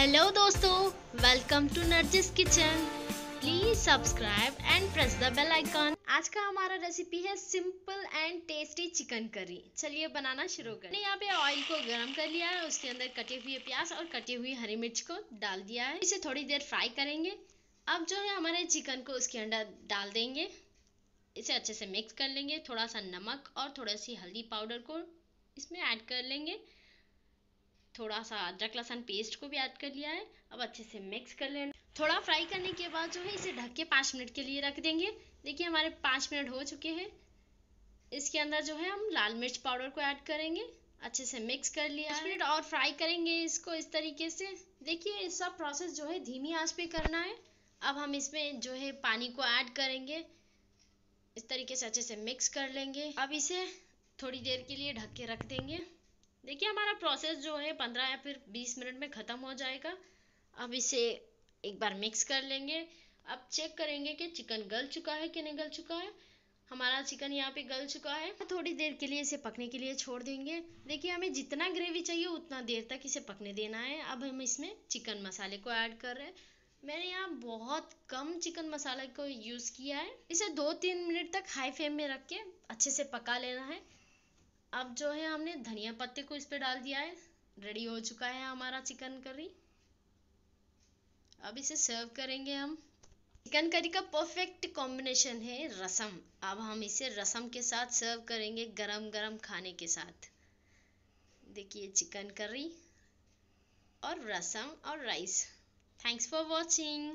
Hello दोस्तों. Welcome to Nargis kitchen please subscribe and press the bell icon आज का हमारा रेसिपी है simple and tasty chicken curry चलिए बनाना शुरू करें यहाँ पे ऑयल को गर्म कर लिया है, उसके अंदर कटे हुए प्याज और कटी हुई हरी मिर्च को डाल दिया है। इसे थोड़ी देर फ्राई करेंगे। अब जो है हमारे चिकन को उसके अंदर डाल देंगे। इसे अच्छे से मिक्स कर लेंगे। थोड़ा सा नमक और थोड़ा सी हल्दी पाउडर को इसमें ऐड कर लेंगे। थोड़ा सा अदरक लहसन पेस्ट को भी ऐड कर लिया है। अब अच्छे से मिक्स कर लेना। थोड़ा फ्राई करने के बाद जो है इसे ढक के पाँच मिनट के लिए रख देंगे। देखिए हमारे पाँच मिनट हो चुके हैं। इसके अंदर जो है हम लाल मिर्च पाउडर को ऐड करेंगे। अच्छे से मिक्स कर लिया पाँच मिनट और फ्राई करेंगे इसको इस तरीके से। देखिए इस सब प्रोसेस जो है धीमी आँच पे करना है। अब हम इसमें जो है पानी को ऐड करेंगे। इस तरीके से अच्छे से मिक्स कर लेंगे। अब इसे थोड़ी देर के लिए ढक के रख देंगे। देखिए, हमारा प्रोसेस जो है पंद्रह या फिर बीस मिनट में ख़त्म हो जाएगा। अब इसे एक बार मिक्स कर लेंगे। अब चेक करेंगे कि चिकन गल चुका है कि नहीं गल चुका है। हमारा चिकन यहाँ पे गल चुका है। थोड़ी देर के लिए इसे पकने के लिए छोड़ देंगे। देखिए, हमें जितना ग्रेवी चाहिए, उतना देर तक इसे पकने देना है। अब हम इसमें चिकन मसाले को ऐड कर रहे हैं। मैंने यहाँ बहुत कम चिकन मसाला को यूज़ किया है। इसे दो तीन मिनट तक हाई फ्लेम में रख के अच्छे से पका लेना है। अब जो है हमने धनिया पत्ते को इस पे डाल दिया है। रेडी हो चुका है हमारा चिकन करी अब इसे सर्व करेंगे हम। चिकन करी का परफेक्ट कॉम्बिनेशन है रसम। अब हम इसे रसम के साथ सर्व करेंगे गरम गरम खाने के साथ। देखिए चिकन करी और रसम और राइस थैंक्स फॉर वॉचिंग